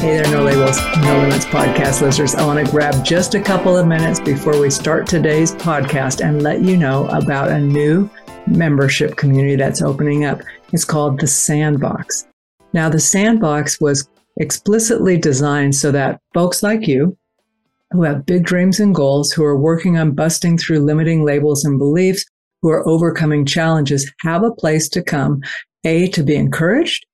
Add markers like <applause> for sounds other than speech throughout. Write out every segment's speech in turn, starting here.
Hey there, No Labels, No Limits podcast listeners. I want to grab just a couple of minutes before we start today's podcast and let you know about a new membership community that's opening up. It's called the Sandbox. Now, the Sandbox was explicitly designed so that folks like you who have big dreams and goals, who are working on busting through limiting labels and beliefs, who are overcoming challenges, have a place to come, A, to be encouraged,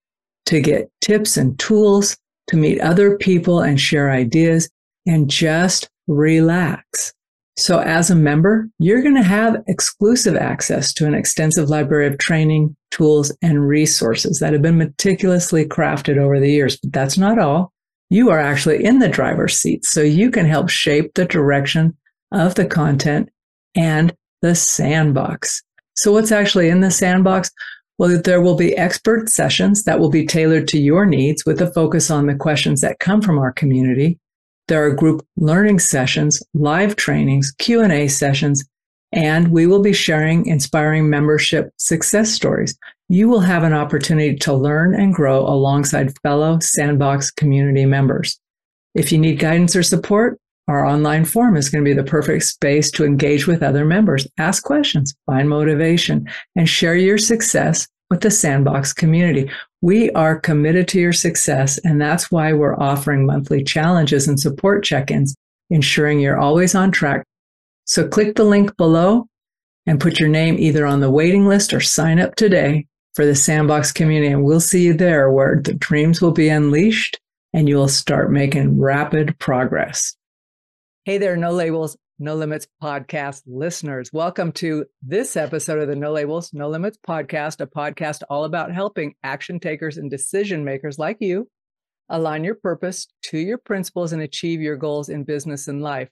to get tips and tools, to meet other people and share ideas, and just relax. So as a member, you're going to have exclusive access to an extensive library of training, tools, and resources that have been meticulously crafted over the years. But that's not all you are actually in the driver's seat. So you can help shape the direction of the content and the sandbox. So what's actually in the sandbox? Well, there will be expert sessions that will be tailored to your needs with a focus on the questions that come from our community. There are group learning sessions, live trainings, Q&A sessions, and we will be sharing inspiring membership success stories you will have an opportunity to learn and grow alongside fellow Sandbox community members. If you need guidance or support, our online forum is going to be the perfect space to engage with other members, ask questions, find motivation, and share your success with the Sandbox community. We are committed to your success, and that's why we're offering monthly challenges and support check ins, ensuring you're always on track. So click the link below and put your name either on the waiting list or sign up today for the Sandbox community. And we'll see you there where the dreams will be unleashed and you'll start making rapid progress. Hey there, No Labels, No Limits podcast listeners. Welcome to this episode of the No Labels, No Limits podcast, a podcast all about helping action takers and decision makers like you align your purpose to your principles and achieve your goals in business and life.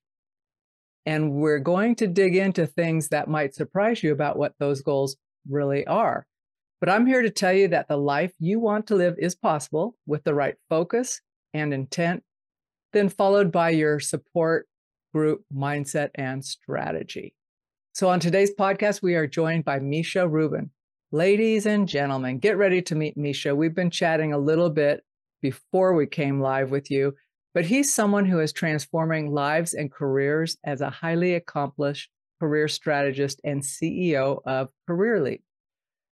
And we're going to dig into things that might surprise you about what those goals really are. But I'm here to tell you that the life you want to live is possible with the right focus and intent, then followed by your support group mindset and strategy. So, on today's podcast, we are joined by Misha Rubin. Ladies and gentlemen, get ready to meet Misha. We've been chatting a little bit before we came live with you, but he's someone who is transforming lives and careers as a highly accomplished career strategist and CEO of Career Leap.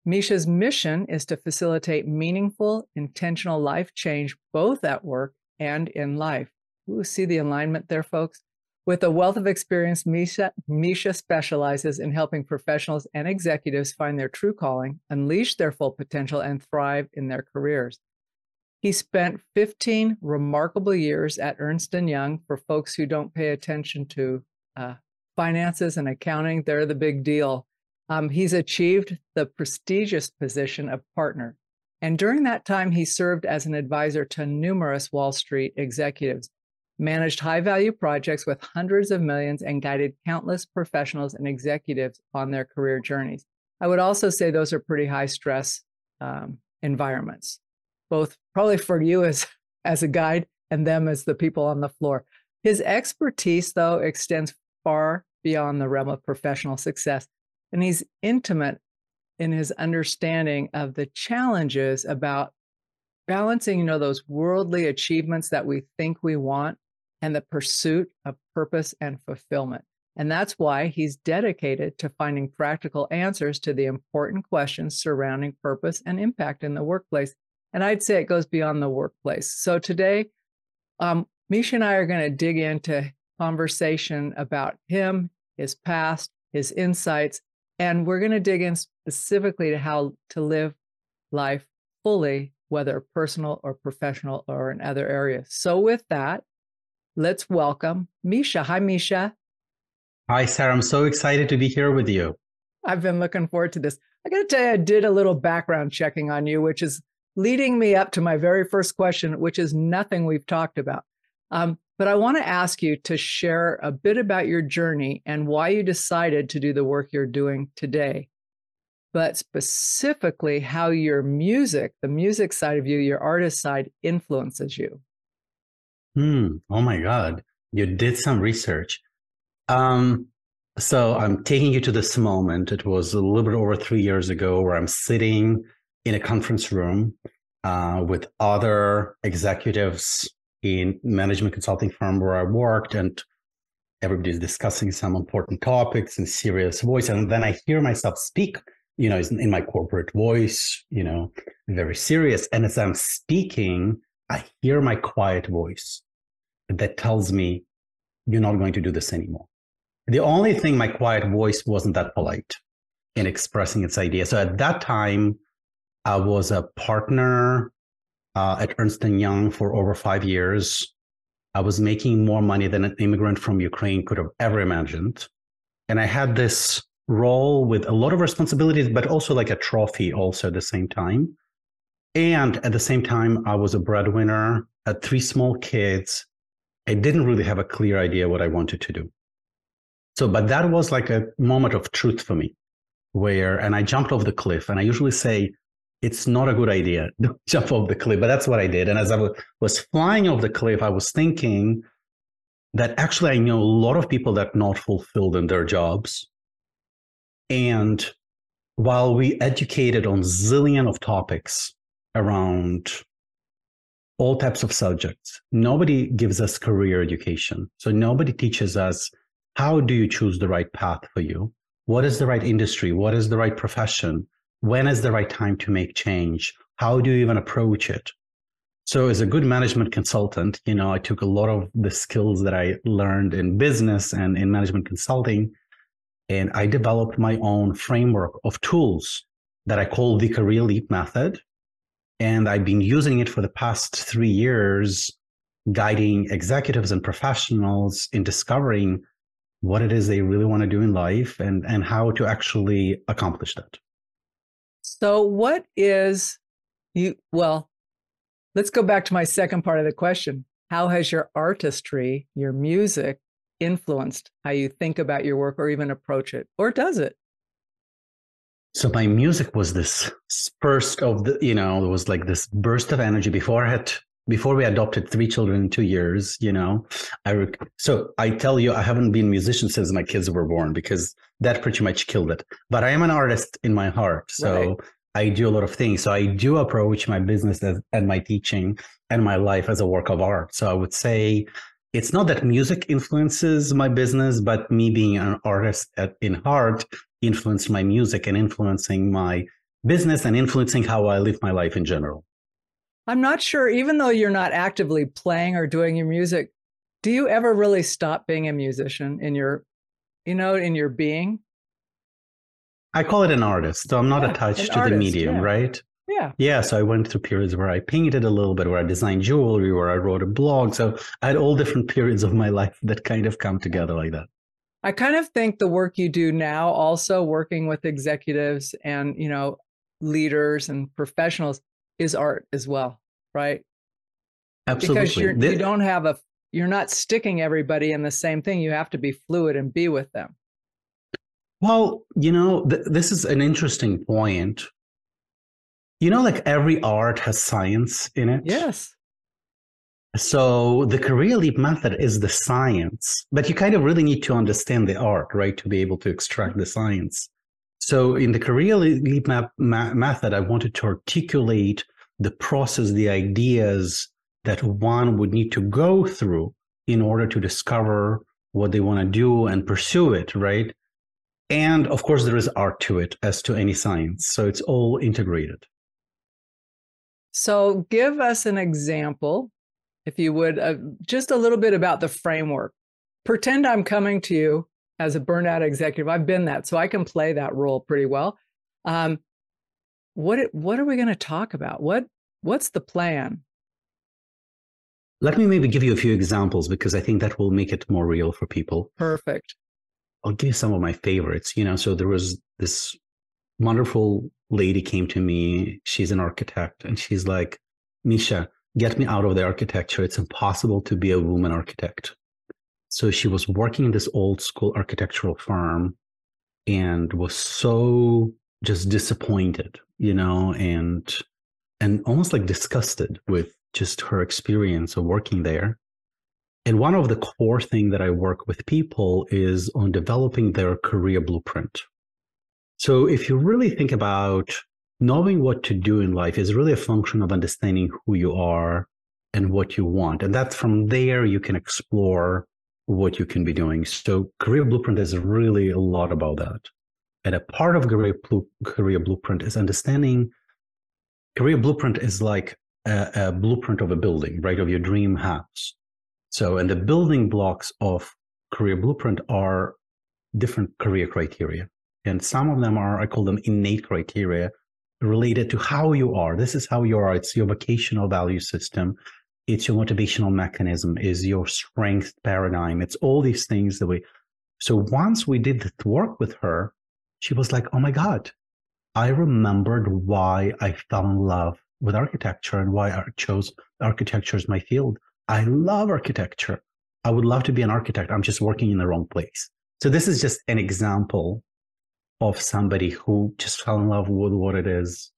Misha's mission is to facilitate meaningful, intentional life change both at work and in life. Ooh, see the alignment there, folks? With a wealth of experience, Misha, Misha specializes in helping professionals and executives find their true calling, unleash their full potential, and thrive in their careers. He spent 15 remarkable years at Ernst & Young. For folks who don't pay attention to uh, finances and accounting, they're the big deal. Um, he's achieved the prestigious position of partner. And during that time, he served as an advisor to numerous Wall Street executives, managed high value projects with hundreds of millions, and guided countless professionals and executives on their career journeys. I would also say those are pretty high stress um, environments, both probably for you as, as a guide and them as the people on the floor. His expertise, though, extends far beyond the realm of professional success and he's intimate in his understanding of the challenges about balancing you know those worldly achievements that we think we want and the pursuit of purpose and fulfillment. And that's why he's dedicated to finding practical answers to the important questions surrounding purpose and impact in the workplace. And i'd say it goes beyond the workplace. So today um, misha and i are going to dig into conversation about him his past his insights and we're going to dig in specifically to how to live life fully, whether personal or professional or in other areas. So, with that, let's welcome Misha. Hi, Misha. Hi, Sarah. I'm so excited to be here with you. I've been looking forward to this. I got to tell you, I did a little background checking on you, which is leading me up to my very first question, which is nothing we've talked about. Um, but I want to ask you to share a bit about your journey and why you decided to do the work you're doing today. But specifically, how your music, the music side of you, your artist side, influences you. Hmm. Oh my God. You did some research. Um, so I'm taking you to this moment. It was a little bit over three years ago where I'm sitting in a conference room uh, with other executives in management consulting firm where I worked and everybody's discussing some important topics in serious voice. And then I hear myself speak, you know, in my corporate voice, you know, very serious. And as I'm speaking, I hear my quiet voice that tells me, you're not going to do this anymore. The only thing my quiet voice wasn't that polite in expressing its idea. So at that time, I was a partner uh, at Ernst & Young for over five years. I was making more money than an immigrant from Ukraine could have ever imagined. And I had this role with a lot of responsibilities, but also like a trophy also at the same time. And at the same time, I was a breadwinner, had three small kids. I didn't really have a clear idea what I wanted to do. So, but that was like a moment of truth for me where, and I jumped off the cliff. And I usually say, it's not a good idea <laughs> to jump off the cliff. But that's what I did. And as I was flying off the cliff, I was thinking that actually I know a lot of people that not fulfilled in their jobs. And while we educated on zillion of topics around all types of subjects, nobody gives us career education. So nobody teaches us how do you choose the right path for you? What is the right industry? What is the right profession? when is the right time to make change? How do you even approach it? So as a good management consultant, you know, I took a lot of the skills that I learned in business and in management consulting, and I developed my own framework of tools that I call the career leap method. And I've been using it for the past three years, guiding executives and professionals in discovering what it is they really want to do in life and, and how to actually accomplish that. So, what is you? Well, let's go back to my second part of the question. How has your artistry, your music, influenced how you think about your work or even approach it? Or does it? So my music was this burst of the, you know, it was like this burst of energy before I had before we adopted three children in two years, you know, I rec- so I tell you, I haven't been a musician since my kids were born because that pretty much killed it. But I am an artist in my heart, so right. I do a lot of things. So I do approach my business as, and my teaching and my life as a work of art. So I would say it's not that music influences my business, but me being an artist at, in heart influenced my music and influencing my business and influencing how I live my life in general. I'm not sure, even though you're not actively playing or doing your music, do you ever really stop being a musician in your, you know, in your being? I call it an artist. So I'm not yeah, attached to artist, the medium, yeah. right? Yeah. Yeah. So I went through periods where I painted a little bit, where I designed jewelry, where I wrote a blog. So I had all different periods of my <laughs> life that kind of come together like that. I kind of think the work you do now, also working with executives and, you know, leaders and professionals, is art as well, right? Absolutely. Because you're, this, you don't have a, you're not sticking everybody in the same thing. You have to be fluid and be with them. Well, you know, th- this is an interesting point. You know, like every art has science in it. Yes. So the career leap method is the science, but you kind of really need to understand the art, right, to be able to extract the science. So in the career leap map ma- method, I wanted to articulate the process, the ideas that one would need to go through in order to discover what they want to do and pursue it, right? And of course, there is art to it, as to any science. So it's all integrated. So give us an example, if you would, uh, just a little bit about the framework. Pretend I'm coming to you as a burnout executive. I've been that, so I can play that role pretty well. Um, what what are we going to talk about? What what's the plan? Let me maybe give you a few examples because I think that will make it more real for people. Perfect. I'll give you some of my favorites. You know, so there was this wonderful lady came to me. She's an architect, and she's like, Misha, get me out of the architecture. It's impossible to be a woman architect. So she was working in this old school architectural firm and was so just disappointed, you know, and and almost like disgusted with just her experience of working there. And one of the core thing that I work with people is on developing their career blueprint. So if you really think about knowing what to do in life is really a function of understanding who you are and what you want. And that from there you can explore what you can be doing. So career blueprint is really a lot about that. And a part of career, career blueprint is understanding career blueprint is like a, a blueprint of a building, right? Of your dream house. So, and the building blocks of career blueprint are different career criteria. And some of them are, I call them innate criteria related to how you are. This is how you are. It's your vocational value system. It's your motivational mechanism, is your strength paradigm. It's all these things that we. So once we did the work with her, she was like, oh my God, I remembered why I fell in love with architecture and why I chose architecture as my field. I love architecture. I would love to be an architect. I'm just working in the wrong place. So this is just an example of somebody who just fell in love with what it is.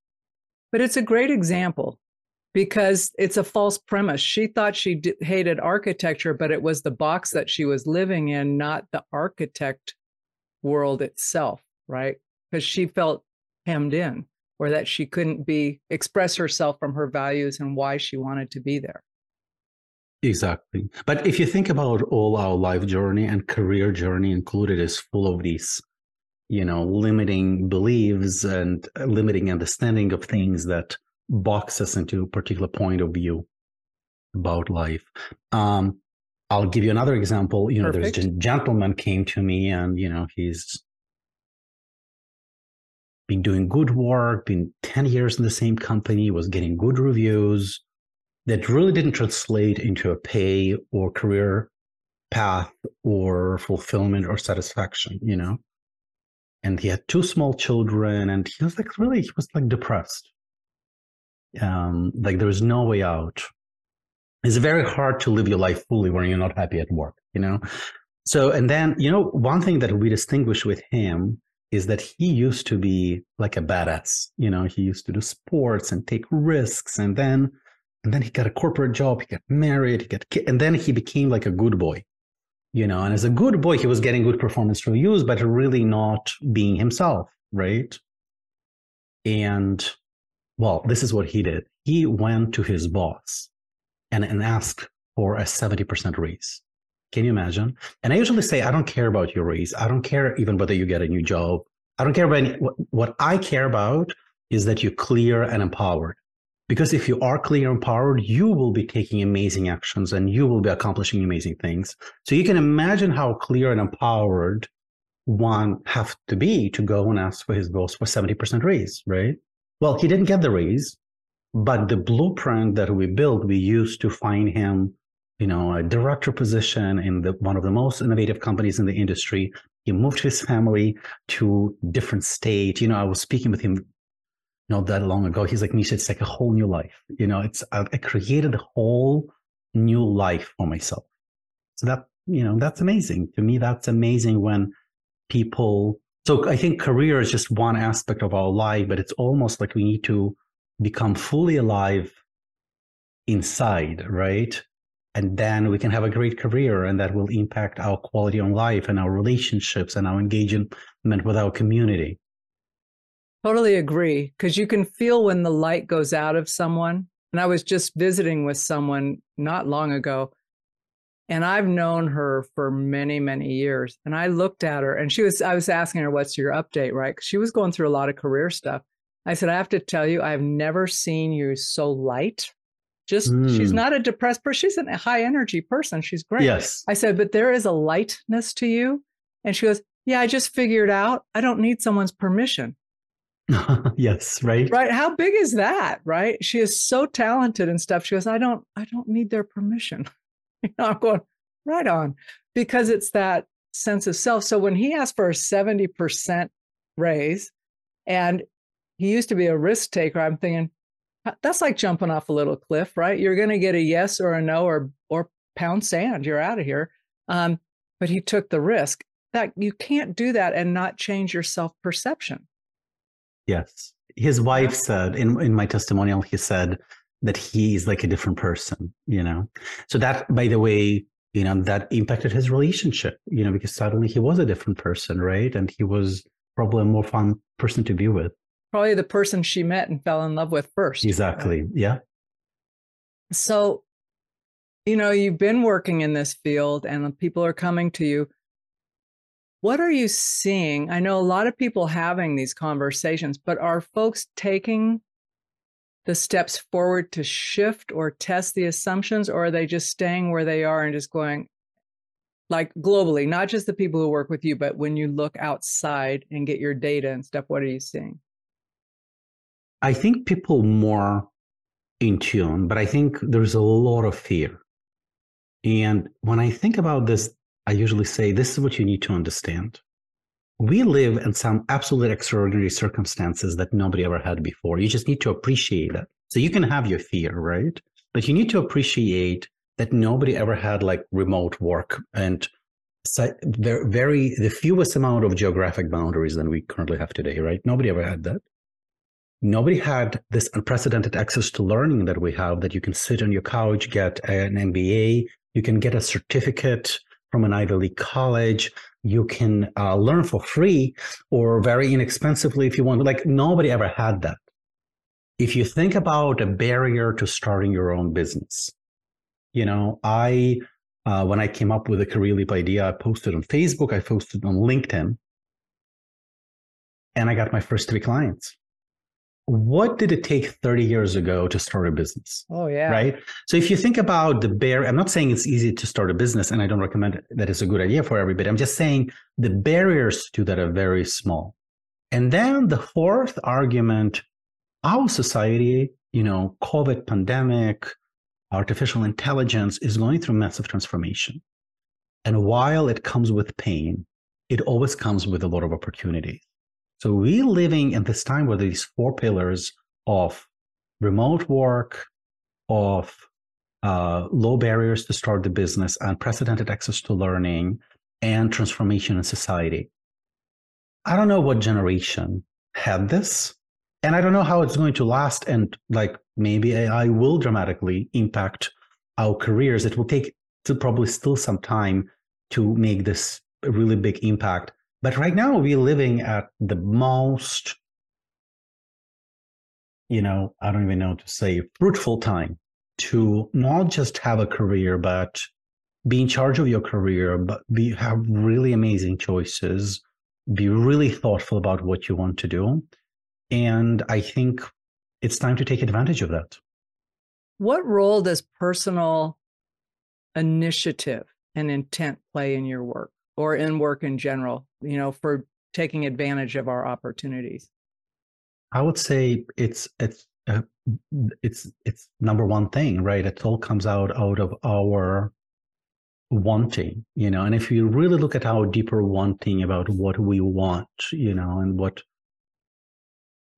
But it's a great example because it's a false premise. She thought she d- hated architecture, but it was the box that she was living in, not the architect world itself, right? Because she felt hemmed in or that she couldn't be express herself from her values and why she wanted to be there. Exactly. But if you think about all our life journey and career journey included is full of these you know, limiting beliefs and limiting understanding of things that box us into a particular point of view about life. Um, I'll give you another example. You know, Perfect. there's a gentleman came to me and, you know, he's been doing good work, been 10 years in the same company, was getting good reviews that really didn't translate into a pay or career path or fulfillment or satisfaction, you know? And he had two small children and he was like really he was like depressed. Um like there was no way out. It's very hard to live your life fully when you're not happy at work you know? So and then you know one thing that we distinguish with him is that he used to be like a badass you know? He used to do sports and take risks and then and then he got a corporate job he got married he got and then he became like a good boy you know and as a good boy he was getting good performance reviews but really not being himself right? And well this is what he did. He went to his boss and, and asked for a 70% raise. Can you imagine? And i usually say i don't care about your raise. I don't care even whether you get a new job. I don't care about any, what, what i care about is that you're clear and empowered because if you are clear and empowered, you will be taking amazing actions and you will be accomplishing amazing things. So you can imagine how clear and empowered one have to be to go and ask for his boss for 70% raise, right? Well, he didn't get the raise, but the blueprint that we built, we used to find him, you know, a director position in the, one of the most innovative companies in the industry. He moved his family to different state. You know, I was speaking with him not that long ago. He's like, Misha, it's like a whole new life. You know, it's I, I created a whole new life for myself. So that you know, that's amazing. To me, that's amazing when people. So I think career is just one aspect of our life, but it's almost like we need to become fully alive inside, right? And then we can have a great career, and that will impact our quality of life and our relationships and our engagement with our community. Totally agree. Because you can feel when the light goes out of someone. And I was just visiting with someone not long ago, and I've known her for many, many years. And I looked at her and she was, I was asking her, What's your update? Right. Because she was going through a lot of career stuff. I said, I have to tell you, I've never seen you so light. Just, mm. she's not a depressed person. She's a high energy person. She's great. Yes. I said, But there is a lightness to you. And she goes, Yeah, I just figured out I don't need someone's permission. <laughs> yes, right. Right. How big is that? Right. She is so talented and stuff. She goes, I don't, I don't need their permission. <laughs> you know, I'm going, right on. Because it's that sense of self. So when he asked for a 70% raise and he used to be a risk taker, I'm thinking, that's like jumping off a little cliff, right? You're going to get a yes or a no or or pound sand. You're out of here. Um, but he took the risk. That you can't do that and not change your self perception. Yes, his wife said in in my testimonial. He said that he is like a different person. You know, so that by the way, you know that impacted his relationship. You know, because suddenly he was a different person, right? And he was probably a more fun person to be with probably the person she met and fell in love with first. Exactly. Right? Yeah. So, you know, you've been working in this field and people are coming to you. What are you seeing? I know a lot of people having these conversations, but are folks taking the steps forward to shift or test the assumptions, or are they just staying where they are and just going, like globally, not just the people who work with you, but when you look outside and get your data and stuff, what are you seeing? I think people more in tune, but I think there's a lot of fear. And when I think about this, I usually say this is what you need to understand. We live in some absolutely extraordinary circumstances that nobody ever had before. You just need to appreciate it. So you can have your fear, right? But you need to appreciate that nobody ever had like remote work and very the fewest amount of geographic boundaries than we currently have today, right? Nobody ever had that nobody had this unprecedented access to learning that we have that you can sit on your couch get an mba you can get a certificate from an ivy league college you can uh, learn for free or very inexpensively if you want like nobody ever had that. If you think about a barrier to starting your own business you know i uh, when i came up with the career leap idea i posted on facebook i posted on linkedin and i got my first three clients what did it take 30 years ago to start a business? Oh, yeah. Right. So if you think about the bear, I'm not saying it's easy to start a business and I don't recommend that it's a good idea for everybody. I'm just saying the barriers to that are very small. And then the fourth argument, our society, you know, COVID pandemic, artificial intelligence is going through massive transformation. And while it comes with pain, it always comes with a lot of opportunity. So we're living in this time where these four pillars of remote work, of uh, low barriers to start the business, unprecedented access to learning, and transformation in society. I don't know what generation had this, and I don't know how it's going to last. And like maybe AI will dramatically impact our careers. It will take to probably still some time to make this really big impact. But right now, we're living at the most, you know, I don't even know to say, fruitful time to not just have a career, but be in charge of your career, but be have really amazing choices, be really thoughtful about what you want to do. And I think it's time to take advantage of that. What role does personal initiative and intent play in your work? Or in work in general, you know, for taking advantage of our opportunities? I would say it's it's uh, it's it's number one thing, right? It all comes out out of our wanting, you know. And if you really look at our deeper wanting about what we want, you know, and what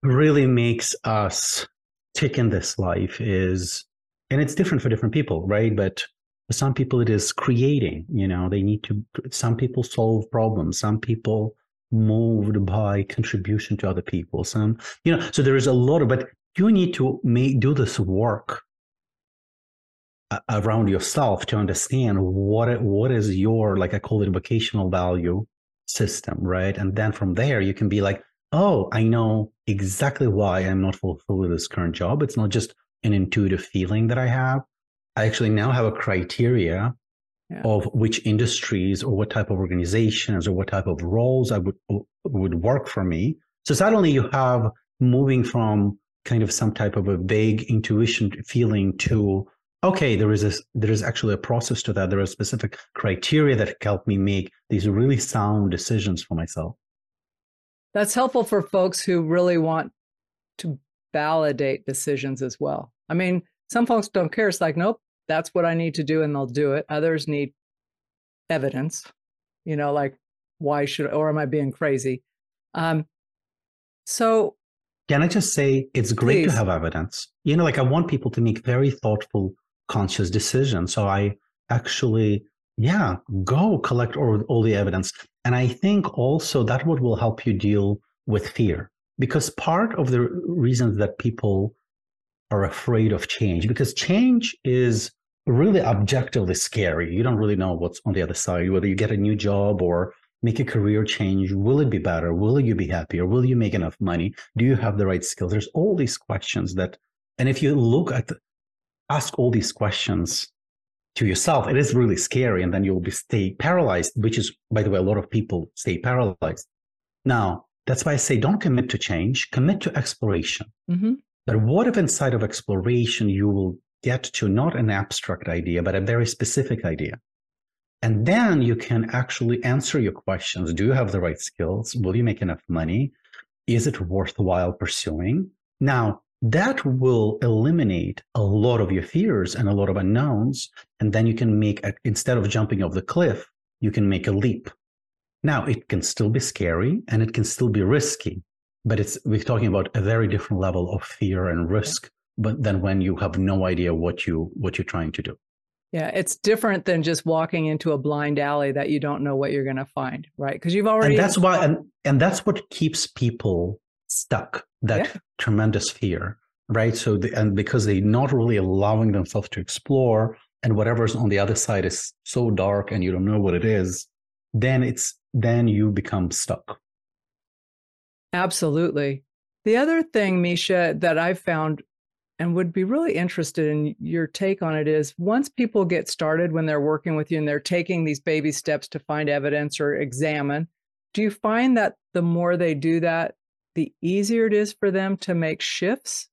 really makes us tick in this life is, and it's different for different people, right? But for some people, it is creating. You know, they need to. Some people solve problems. Some people moved by contribution to other people. Some, you know, so there is a lot of. But you need to make do this work around yourself to understand what what is your like I call it vocational value system, right? And then from there you can be like, oh, I know exactly why I'm not fulfilled with this current job. It's not just an intuitive feeling that I have. I actually now have a criteria yeah. of which industries or what type of organizations or what type of roles I would would work for me. So suddenly you have moving from kind of some type of a vague intuition feeling to okay, there is a there is actually a process to that. There are specific criteria that help me make these really sound decisions for myself. That's helpful for folks who really want to validate decisions as well. I mean, some folks don't care. It's like, nope, that's what I need to do and they'll do it. Others need evidence, you know, like why should or am I being crazy? Um, so can I just say it's great Please. to have evidence? You know, like I want people to make very thoughtful, conscious decisions. So I actually, yeah, go collect all, all the evidence. And I think also that what will help you deal with fear. Because part of the reasons that people are afraid of change, because change is really objectively scary. You don't really know what's on the other side, whether you get a new job or make a career change. Will it be better? Will you be happier? Will you make enough money? Do you have the right skills? There's all these questions that, and if you look at, ask all these questions to yourself, it is really scary. And then you'll be stay paralyzed, which is, by the way, a lot of people stay paralyzed. Now, that's why I say don't commit to change, commit to exploration. Mm-hmm. But what if inside of exploration, you will get to not an abstract idea, but a very specific idea? And then you can actually answer your questions. Do you have the right skills? Will you make enough money? Is it worthwhile pursuing? Now, that will eliminate a lot of your fears and a lot of unknowns. And then you can make, a, instead of jumping off the cliff, you can make a leap. Now, it can still be scary and it can still be risky, but it's, we're talking about a very different level of fear and risk but than when you have no idea what you what you're trying to do. Yeah, it's different than just walking into a blind alley that you don't know what you're going to find, right? Because you've already And that's why and and that's what keeps people stuck. That yeah. tremendous fear, right? So the, and because they're not really allowing themselves to explore and whatever's on the other side is so dark and you don't know what it is, then it's then you become stuck. Absolutely. The other thing, Misha, that I've found and would be really interested in your take on it is once people get started when they're working with you and they're taking these baby steps to find evidence or examine, do you find that the more they do that, the easier it is for them to make shifts?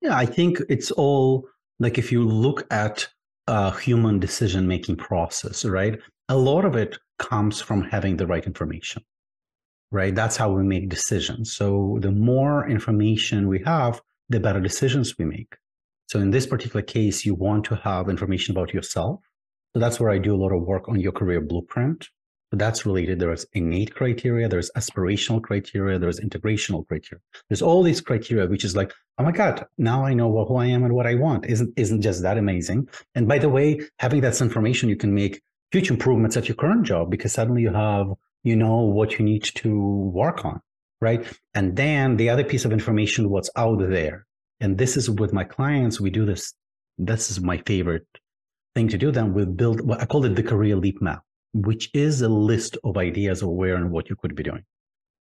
Yeah, I think it's all like if you look at a human decision making process, right? A lot of it comes from having the right information, right? That's how we make decisions. So the more information we have, the better decisions we make. So in this particular case, you want to have information about yourself. So that's where I do a lot of work on your career blueprint. But that's related. There's innate criteria, there's aspirational criteria, there's integrational criteria. There's all these criteria, which is like, oh my God, now I know who I am and what I want. Isn't isn't just that amazing? And by the way, having that information, you can make huge improvements at your current job because suddenly you have you know what you need to work on right? And then the other piece of information, what's out there. And this is with my clients, we do this. This is my favorite thing to do. Then we build what I call it the career leap map, which is a list of ideas of where and what you could be doing.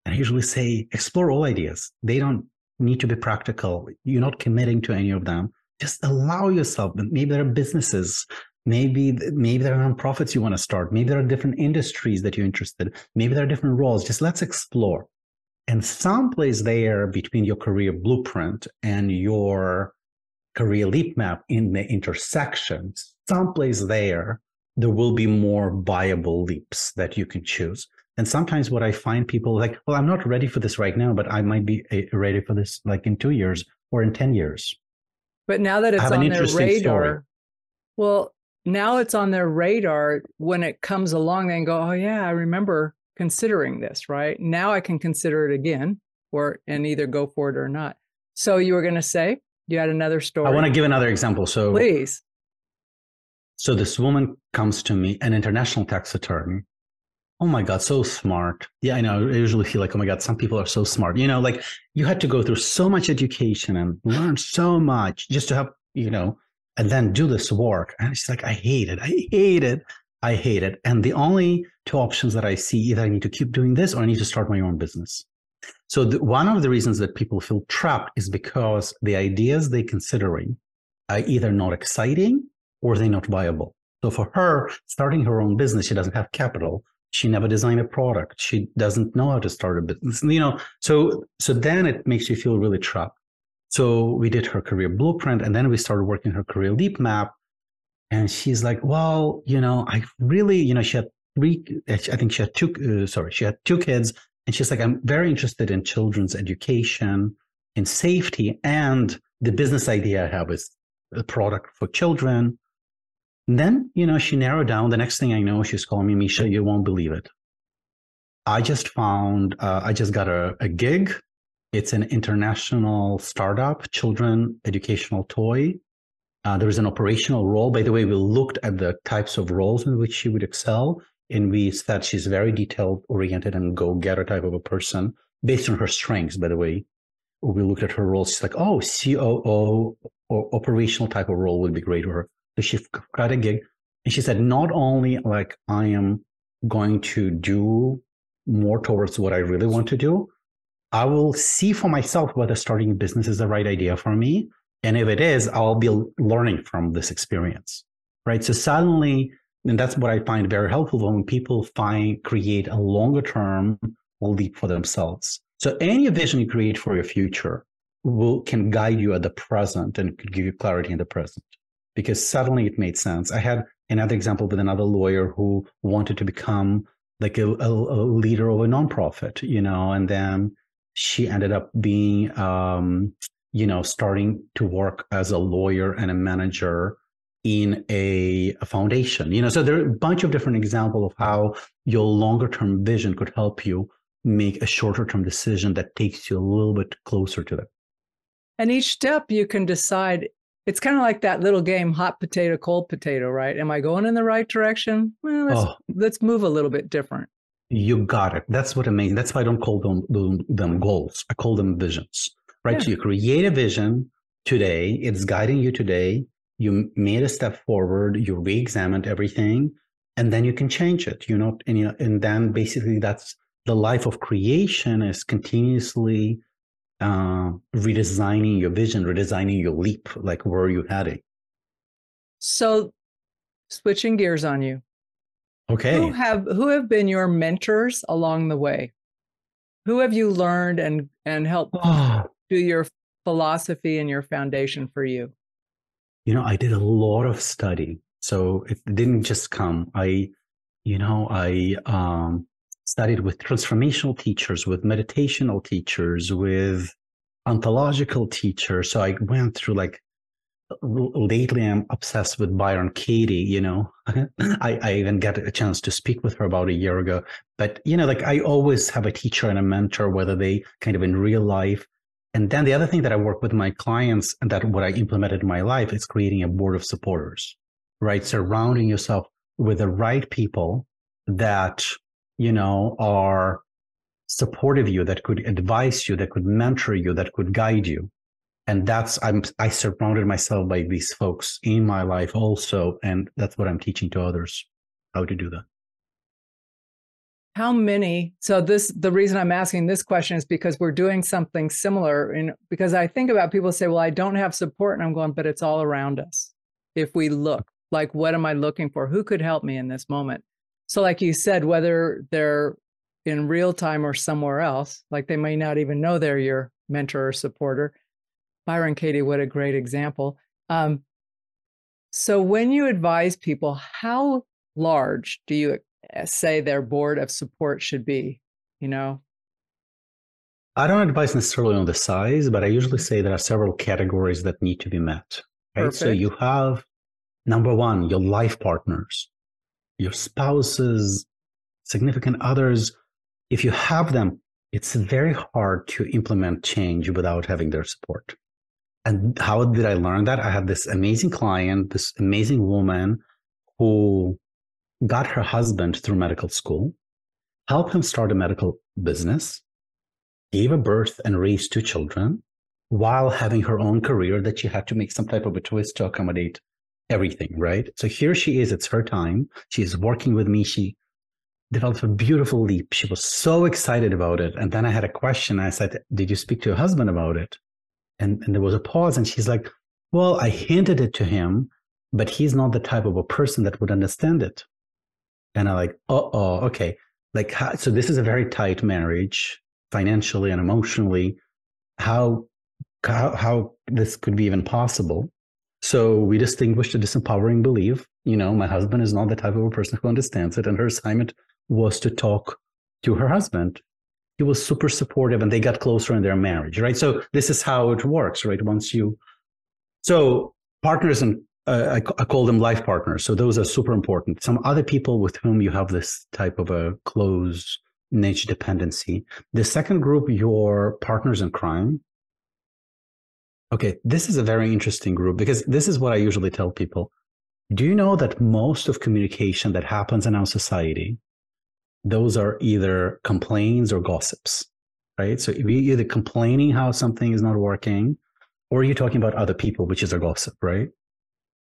And I usually say, explore all ideas. They don't need to be practical. You're not committing to any of them. Just allow yourself. Maybe there are businesses maybe maybe there are nonprofits you want to start maybe there are different industries that you're interested maybe there are different roles just let's explore and someplace there between your career blueprint and your career leap map in the intersection, someplace there, there will be more viable leaps that you can choose. And sometimes what I find people like, well, I'm not ready for this right now, but I might be eh, ready for this like in two years or in 10 years. But now that it's on their radar, story. well, now it's on their radar when it comes along, they go, oh, yeah, I remember considering this, right? Now I can consider it again or and either go for it or not. So you were going to say you had another story. I want to give another example. So please. So this woman comes to me, an international tax attorney. Oh my God, so smart. Yeah, I know. I usually feel like, oh my God, some people are so smart. You know, like you had to go through so much education and learn so much just to have, you know, and then do this work. And she's like, I hate it. I hate it. I hate it. And the only two options that I see either I need to keep doing this or I need to start my own business. So the, one of the reasons that people feel trapped is because the ideas they're considering are either not exciting or they're not viable. So for her, starting her own business, she doesn't have capital. She never designed a product. She doesn't know how to start a business. You know, so so then it makes you feel really trapped. So we did her career blueprint, and then we started working her career leap map, and she's like, well, you know, I really, you know, she had three, I think she had two, uh, sorry, she had two kids. And she's like, I'm very interested in children's education, in safety, and the business idea I have is a product for children. And then, you know, she narrowed down. The next thing I know, she's calling me, Misha, you won't believe it. I just found, uh, I just got a, a gig It's an international startup, children educational toy. Uh, there is an operational role. By the way, we looked at the types of roles in which she would excel, and we said she's very detailed oriented and go getter type of a person based on her strengths. By the way, we looked at her roles. She's like, oh, COO or operational type of role would be great for her. So she got a gig, and she said, not only like I am going to do more towards what I really want to do, I will see for myself whether starting a business is the right idea for me. And if it is, I'll be learning from this experience. Right. So suddenly, and that's what I find very helpful when people find create a longer term leap for themselves. So any vision you create for your future will can guide you at the present and could give you clarity in the present because suddenly it made sense. I had another example with another lawyer who wanted to become like a, a, a leader of a nonprofit, you know, and then she ended up being, um, you know, starting to work as a lawyer and a manager in a, a, foundation. You know, so there are a bunch of different examples of how your longer term vision could help you make a shorter term decision that takes you a little bit closer to that. And each step you can decide. It's kind of like that little game, hot potato, cold potato, right? Am I going in the right direction? Well, let's, oh. let's move a little bit different. You got it. That's what I mean. That's why I don't call them them, them goals. I call them visions. Right? Yeah. So you create a vision today. It's guiding you today. You made a step forward. You re-examined everything, and then you can change it. You know, and you know, and then basically that's the life of creation is continuously uh, redesigning your vision, redesigning your leap. Like where are you heading? So, switching gears on you, Okay. Who have who have been your mentors along the way? Who have you learned and and helped oh. <sighs> do your philosophy and your foundation for you? You know, I did a lot of study. So it didn't just come. I, you know, I um studied with transformational teachers, with meditational teachers, with ontological teachers. So I went through like lately I'm obsessed with Byron Katie, you know. <laughs> I, I even got a chance to speak with her about a year ago. But, you know, like I always have a teacher and a mentor, whether they kind of in real life. And then the other thing that I work with my clients and that what I implemented in my life is creating a board of supporters, right? Surrounding yourself with the right people that, you know, are supportive you, that could advise you, that could mentor you, that could guide you and that's i'm i surrounded myself by these folks in my life also and that's what i'm teaching to others how to do that how many so this the reason i'm asking this question is because we're doing something similar in because i think about people say well i don't have support and i'm going but it's all around us. If we look like what am i looking for? Who could help me in this moment? So like you said whether they're in real time or somewhere else like they may not even know they're your mentor or supporter. Byron Katie, what a great example. Um, so, when you advise people, how large do you Eh, say their board of support should be? You know, I don't advise necessarily on the size, but I usually say there are several categories that need to be met. Right. Perfect. So you have number one, your life partners, your spouses, significant others. If you have them, it's very hard to implement change without having their support. And how did I learn that? I had this amazing client, this amazing woman who got her husband through medical school, helped him start a medical business, gave a birth and raised two children while having her own career that she had to make some type of a twist to accommodate everything, right? So here she is, it's her time. She is working with me. She developed a beautiful leap. She was so excited about it. And then I had a question. I said, Did you speak to your husband about it? And, and there was a pause, and she's like, Well, I hinted it to him, but he's not the type of a person that would understand it. And I'm like, Oh, oh, okay. Like, how, so this is a very tight marriage, financially and emotionally. How, how, how this could be even possible? So we distinguished a disempowering belief. You know, my husband is not the type of a person who understands it. And her assignment was to talk to her husband he was super supportive and they got closer in their marriage right so this is how it works right once you so partners and Uh, I, I, call them life partners so those are super important some other people with whom you have this type of a close niche dependency. The second group, your partners in crime. Okay, this is a very interesting group because this is what I usually tell people. Do you know that most of communication that happens in our society, those are either complaints or gossips, right? So you're either complaining how something is not working, or you're talking about other people, which is a gossip, right?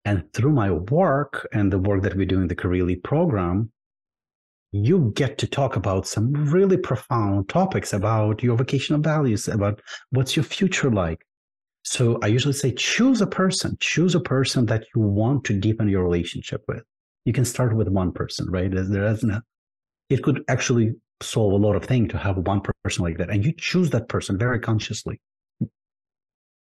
And through my work and the work that we do in the Leap program, you get to talk about some really profound topics about your vocational values, about what's your future like. So I usually say choose a person, choose a person that you want to deepen your relationship with. You can start with one person, right? There isn't a, it could actually solve a lot of things to have one person like that. And you choose that person very consciously.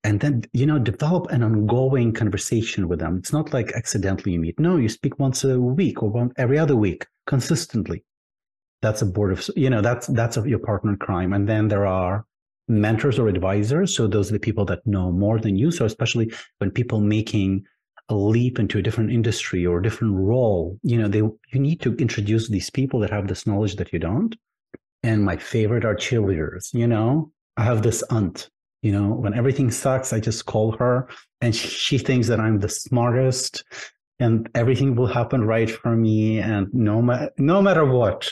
And then, you know, develop an ongoing conversation with them. It's not like accidentally you meet. No, you speak once a week or one, every other week consistently. That's a board of, you know, that's that's your partner in crime. And then there are mentors or advisors. So those are the people that know more than you. So especially when people making a leap into a different industry or a different role, you know, they you need to introduce these people that have this knowledge that you don't. And my favorite are cheerleaders. You know, I have this aunt. You know, when everything sucks, I just call her, and she thinks that I'm the smartest, and everything will happen right for me. And no matter no matter what,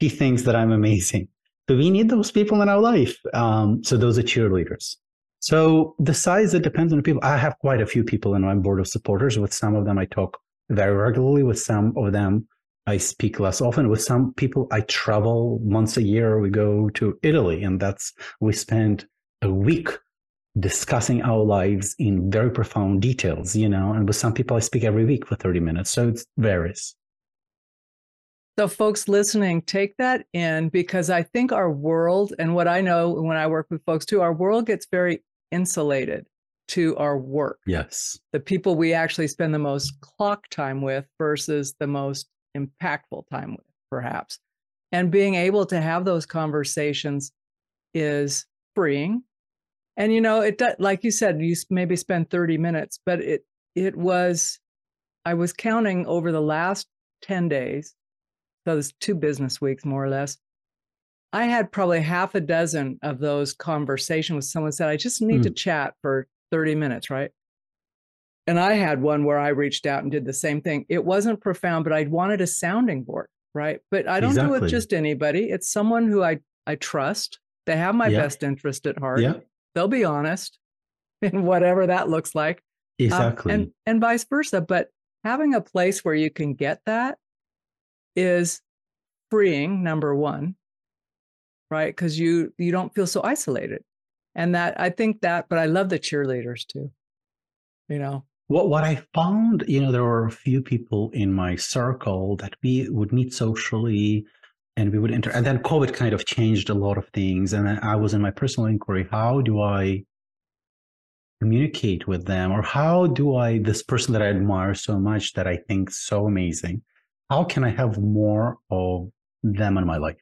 she thinks that I'm amazing. So we need those people in our life. Um, so those are cheerleaders. So the size, it depends on the people. I have quite a few people in my board of supporters. With some of them, I talk very regularly. With some of them, I speak less often. With some people, I travel once a year. We go to Italy, and that's we spend a week discussing our lives in very profound details, you know. And with some people, I speak every week for 30 minutes. So it varies. So, folks listening, take that in because I think our world, and what I know when I work with folks too, our world gets very insulated to our work. Yes. The people we actually spend the most clock time with versus the most impactful time with, perhaps. And being able to have those conversations is freeing. And you know, it like you said, you maybe spend 30 minutes, but it it was I was counting over the last 10 days those two business weeks, more or less, I had probably half a dozen of those conversations with someone said, I just need mm. to chat for 30 minutes, right? And I had one where I reached out and did the same thing. It wasn't profound, but I wanted a sounding board, right? But I don't exactly. do it with just anybody. It's someone who I I trust. They have my yeah. best interest at heart. Yeah. They'll be honest <laughs> in whatever that looks like. Exactly. Um, and and vice versa. But having a place where you can get that is freeing number one right because you you don't feel so isolated and that i think that but i love the cheerleaders too you know what what i found you know there were a few people in my circle that we would meet socially and we would enter and then covid kind of changed a lot of things and i was in my personal inquiry how do i communicate with them or how do i this person that i admire so much that i think so amazing how can I have more of them in my life?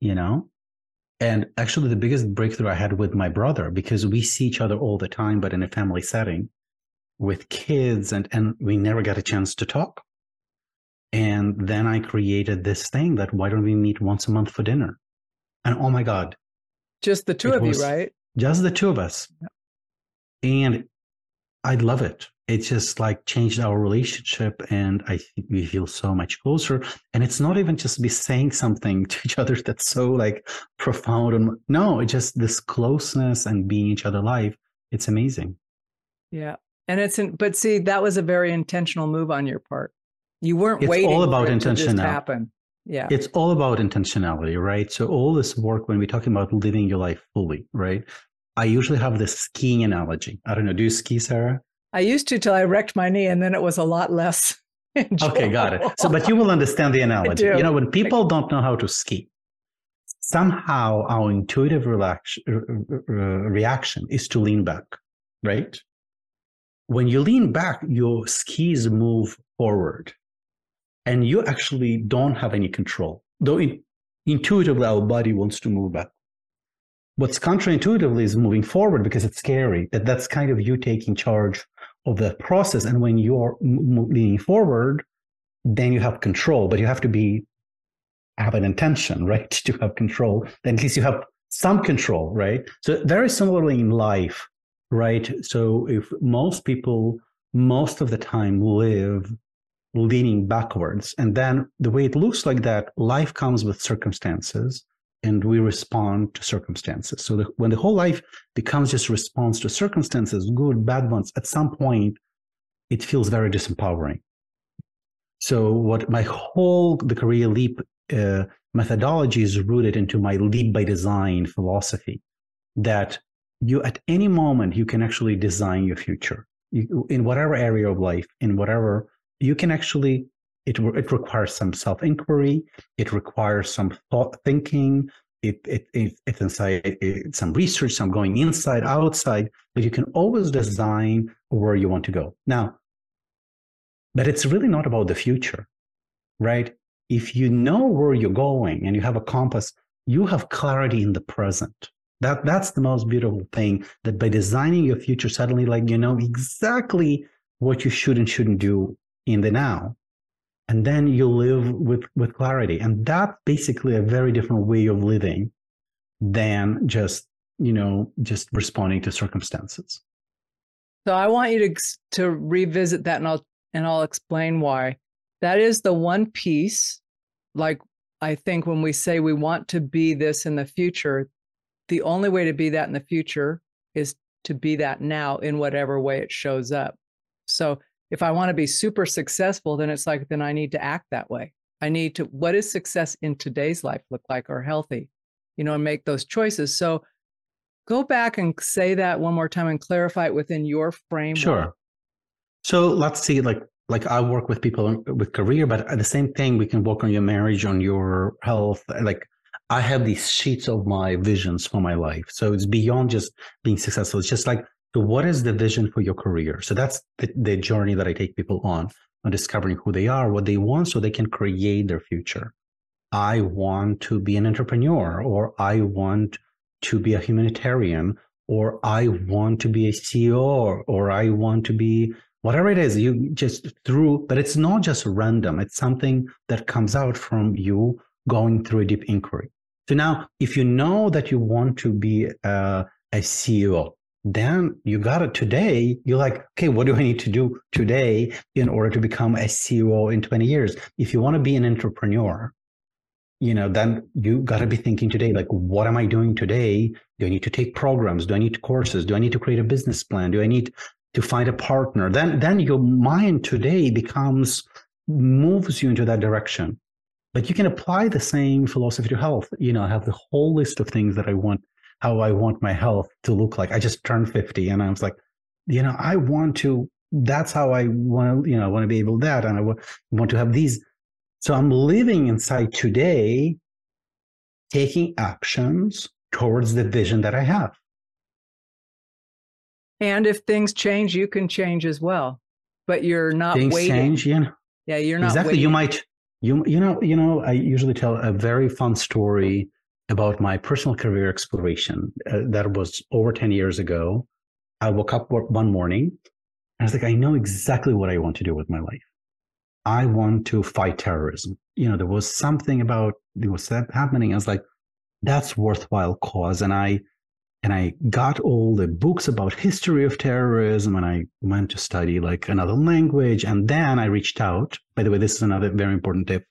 You know? And actually, the biggest breakthrough I had with my brother, because we see each other all the time, but in a family setting with kids, and, and we never got a chance to talk. And then I created this thing that why don't we meet once a month for dinner? And oh my God. Just the two of you, right? Just the two of us. And I love it it just like changed our relationship and i think we feel so much closer and it's not even just be saying something <laughs> to each other that's so like profound and no it's just this closeness and being each other life it's amazing yeah and it's in, but see that was a very intentional move on your part you weren't it's waiting all about for intentionality. happen. Yeah. It's all about intentionality right? So all this work when we're talking about living your life fully right? I usually have this skiing analogy. I don't know. Do you ski sarah? I used to till I wrecked my knee, and then it was a lot less. <laughs> okay, got it. So, but you will understand the <laughs> analogy. You know, when people don't know how to ski, somehow our intuitive relax, reaction is to lean back, right? When you lean back, your skis move forward, and you actually don't have any control. Though in, intuitively, our body wants to move back. What's counterintuitively is moving forward because it's scary. That that's kind of you taking charge of the process. And when you're leaning forward, then you have control, but you have to be have an intention, <laughs> right? To have control, then at least you have some control, right? So very similarly in life, right? So if most people most of the time live leaning backwards, and then the way it looks like that, life comes with circumstances and we respond to circumstances. So the, when the whole life becomes just response to circumstances, good, bad ones, at some point, it feels very disempowering. So what my whole the career leap uh, methodology is rooted into my leap by design philosophy that you at any moment you can actually design your future you, in whatever area of life in whatever you can actually it, it requires some self-inquiry it requires some thought thinking it, it, it, it's inside it, some research some going inside outside but you can always design where you want to go now but it's really not about the future right if you know where you're going and you have a compass, you have clarity in the present. That that's the most beautiful thing. That by designing your future, suddenly like you know exactly what you should and shouldn't do in the now. And then you live with with clarity. And that's basically a very different way of living than just, you know, just responding to circumstances. So I want you to to revisit that and I'll and I'll explain why. That is the one piece like I think when we say we want to be this in the future, the only way to be that in the future is to be that now in whatever way it shows up. So if I want to be super successful, then it's like, then I need to act that way. I need to, what does success in today's life look like or healthy, you know, and make those choices. So go back and say that one more time and clarify it within your framework. Sure. So let's see, like, like I work with people with career, but the same thing, we can work on your marriage, on your health. Like I have these sheets of my visions for my life. So it's beyond just being successful. It's just like, so what is the vision for your career? So that's the, the journey that I take people on, on discovering who they are, what they want, so they can create their future. I want to be an entrepreneur, or I want to be a humanitarian, or I want to be a CEO, or I want to be whatever it is you just through but it's not just random it's something that comes out from you going through a deep inquiry so now if you know that you want to be uh, a, a ceo then you got it today. You're like okay what do i need to do today in order to become a ceo in 20 years? If you want to be an entrepreneur you know then you got to be thinking today like what am i doing today? Do i need to take programs? Do i need courses? Do i need to create a business plan? Do i need to find a partner? Then then your mind today becomes moves you into that direction. But you can apply the same philosophy to health. You know i have the whole list of things that i want how i want my health to look like i just turned 50 and i was like you know i want to that's how i want to you know i want to be able to that and i want to have these so i'm living inside today taking actions towards the vision that i have and if things change, you can change as well. But you're not things waiting. change, yeah. Yeah, you're not exactly. Waiting. You might you you know you know I usually tell a very fun story about my personal career exploration. Uh, that was over ten years ago. I woke up one morning and I was like, I know exactly what I want to do with my life. I want to fight terrorism. You know, there was something about there was that happening. I was like, that's worthwhile cause, and I and I got all the books about history of terrorism and I went to study like another language. And then I reached out. By the way, this is another very important tip.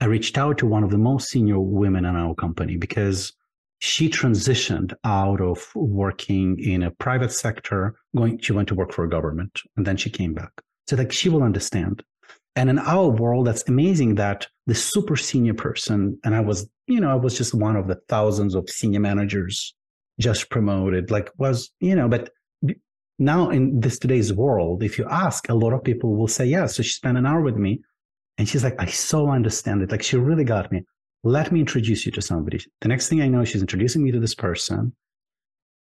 I reached out to one of the most senior women in our company because she transitioned out of working in a private sector, going, she went to work for a government and then she came back. So like she will understand. And in our world, that's amazing that the super senior person, and I was, you know, I was just one of the thousands of senior managers just promoted, like was, you know, but now in this today's world, if you ask, a lot of people will say, yeah. So she spent an hour with me and she's like, I so understand it. Like she really got me. Let me introduce you to somebody. The next thing I know, she's introducing me to this person.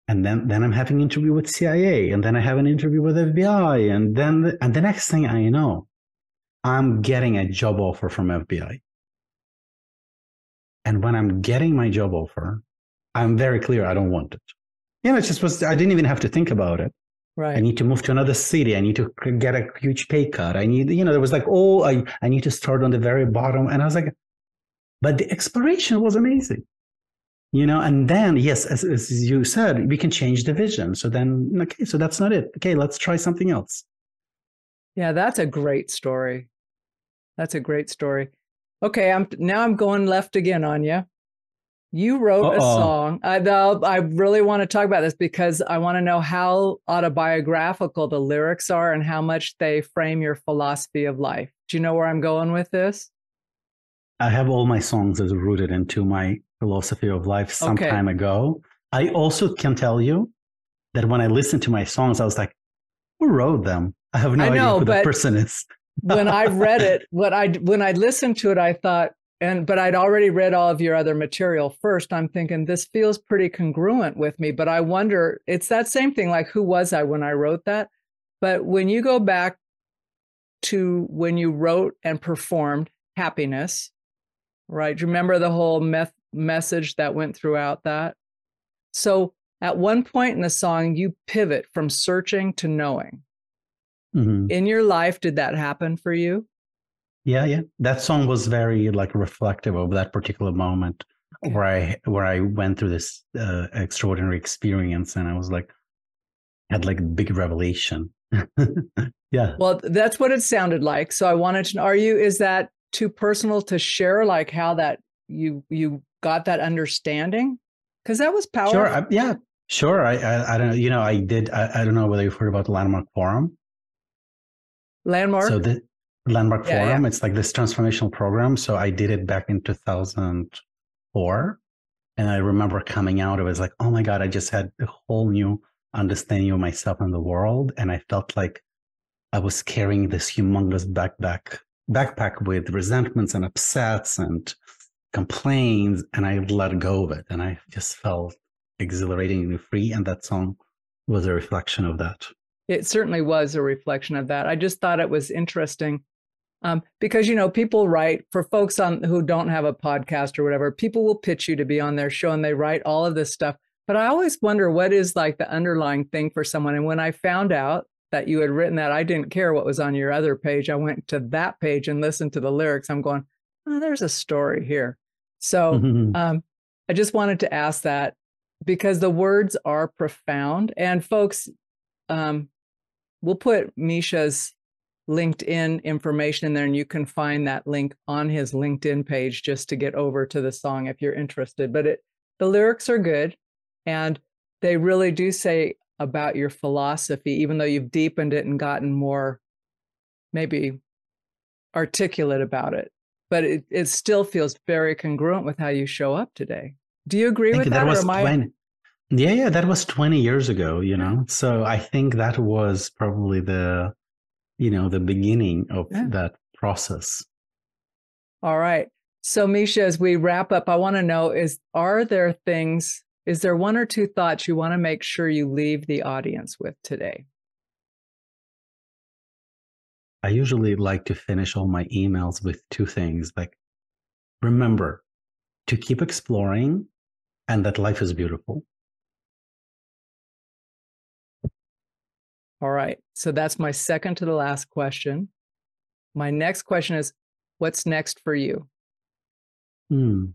And then, then I'm having an interview with CIA and then I have an interview with FBI. And then, and the next thing I know, I'm getting a job offer from FBI. And when I'm getting my job offer, I'm very clear I don't want it. You know, it just was, I didn't even have to think about it. Right. I need to move to another city. I need to get a huge pay cut. I need, you know, there was like, oh, I, I need to start on the very bottom. And I was like, but the exploration was amazing you know and then yes as, as you said we can change the vision so then okay so that's not it okay let's try something else yeah that's a great story that's a great story okay i'm now i'm going left again on you you wrote Uh-oh. a song I, I really want to talk about this because i want to know how autobiographical the lyrics are and how much they frame your philosophy of life do you know where i'm going with this I have all my songs as rooted into my philosophy of life some okay. time ago. I also can tell you that when I listened to my songs, I was like, who wrote them? I have no I know, idea who the person is. when I read it, what I when I listened to it, I thought, and but I'd already read all of your other material first. I'm thinking this feels pretty congruent with me, but I wonder, it's that same thing, like who was I when I wrote that? But when you go back to when you wrote and performed happiness, right? Do you remember the whole meth- message that went throughout that? So at one point in the song, you pivot from searching to knowing. Mm-hmm. In your life, did that happen for you? Yeah, yeah. That song was very like reflective of that particular moment where I where I went through this uh, extraordinary experience, and I was like, had like a big revelation. <laughs> yeah. Well, that's what it sounded like. So I wanted to know: Are you? Is that too personal to share like how that you you got that understanding because that was powerful sure I, yeah sure I, I, I don't know you know i did I, I don't know whether you've heard about the landmark forum landmark so the landmark yeah, forum. Yeah. it's like this transformational program. So i did it back in 2004 and i remember coming out it was like oh my god i just had a whole new understanding of myself and the world. And i felt like i was carrying this humongous backpack backpack with resentments and upsets and complaints. And I let go of it. And I just felt exhilaratingly free. And that song was a reflection of that. It certainly was a reflection of that. I just thought it was interesting um, because you know people write for folks on who don't have a podcast or whatever. People will pitch you to be on their show and they write all of this stuff. But I always wonder what is like the underlying thing for someone. And when I found out that you had written that. I didn't care what was on your other page. I went to that page and listened to the lyrics. I'm going, oh, there's a story here. So <laughs> um, I just wanted to ask that because the words are profound. And folks, um, we'll put Misha's LinkedIn information there, and you can find that link on his LinkedIn page just to get over to the song if you're interested. But it the lyrics are good, and they really do say about your philosophy, even though you've deepened it and gotten more maybe articulate about it. But it, it still feels very congruent with how you show up today. Do you agree with that? that was 20, yeah, yeah, that was 20 years ago, you know. So I think that was probably the, you know, the beginning of yeah. that process. All right. So Misha, as we wrap up, I want to know is are there things is there one or two thoughts you want to make sure you leave the audience with today? I usually like to finish all my emails with two things like remember to keep exploring and that life is beautiful. All right. So that's my second to the last question. My next question is what's next for you? Hmm.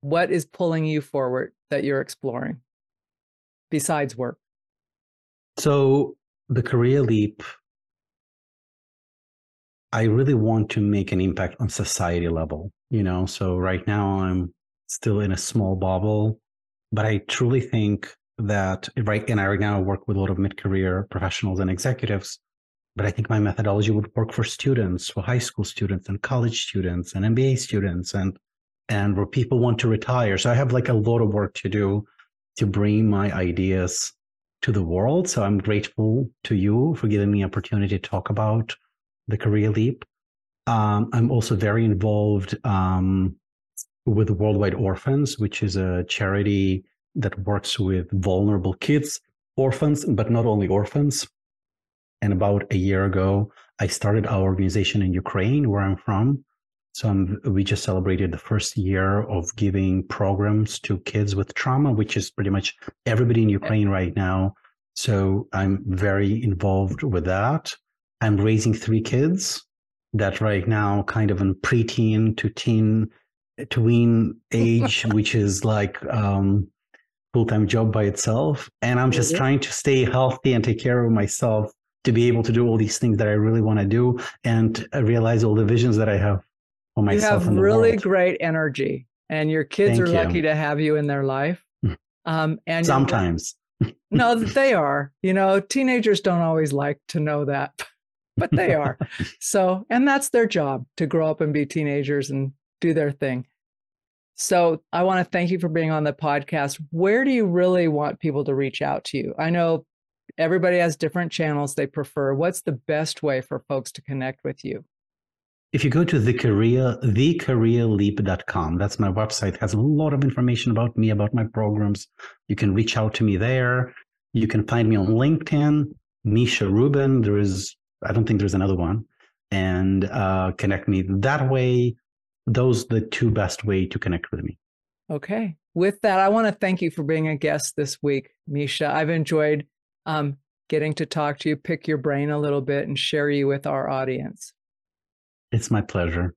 What is pulling you forward? that you're exploring besides work? So, the career leap, I really want to make an impact on society level, you know. So, right now, I'm still in a small bubble, but I truly think that right and I right now work with a lot of mid-career professionals and executives. But I think my methodology would work for students, for high school students and college students and MBA students and and where people want to retire. So I have like a lot of work to do to bring my ideas to the world. So I'm grateful to you for giving me opportunity to talk about the career leap. Um, I'm also very involved um, with Worldwide Orphans, which is a charity that works with vulnerable kids, orphans, but not only orphans. And about a year ago, I started our organization in Ukraine, where I'm from, so um, we just celebrated the first year of giving programs to kids with trauma, which is pretty much everybody in Ukraine right now. So I'm very involved with that. I'm raising three kids that right now kind of in preteen to teen tween age, <laughs> which is like um, full time job by itself, and I'm just mm-hmm. trying to stay healthy and take care of myself to be able to do all these things that I really want to do and realize all the visions that I have for myself. You have really world. great energy, and your kids Thank are you. lucky to have you in their life. Um, and sometimes, <laughs> no, they are. You know, teenagers don't always like to know that, <laughs> but they are. <laughs> so, and that's their job to grow up and be teenagers and do their thing. So, I want to thank you for being on the podcast. Where do you really want people to reach out to you? I know everybody has different channels they prefer. What's the best way for folks to connect with you? If you go to the career, thecareerleap.com, that's my website, has a lot of information about me, about my programs. You can reach out to me there. You can find me on LinkedIn, Misha Rubin. There is, I don't think there's another one, and uh, connect me that way. Those are the two best way to connect with me. Okay. With that, I want to thank you for being a guest this week, Misha. I've enjoyed um, getting to talk to you, pick your brain a little bit, and share you with our audience. It's my pleasure.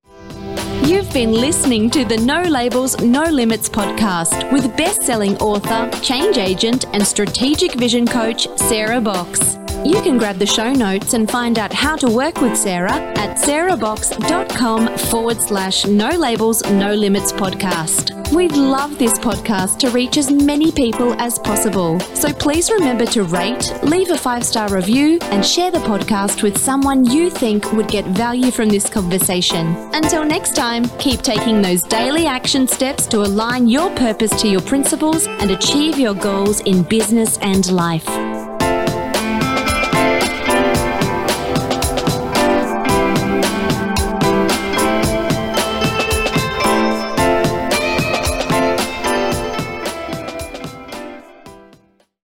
You've been listening to the No Labels, No Limits podcast with best selling author, change agent, and strategic vision coach, Sarah Box. You can grab the show notes and find out how to work with Sarah at sarahbox.com forward slash no labels, no limits podcast. We'd love this podcast to reach as many people as possible. So please remember to rate, leave a five star review, and share the podcast with someone you think would get value from this conversation. Until next time, keep taking those daily action steps to align your purpose to your principles and achieve your goals in business and life.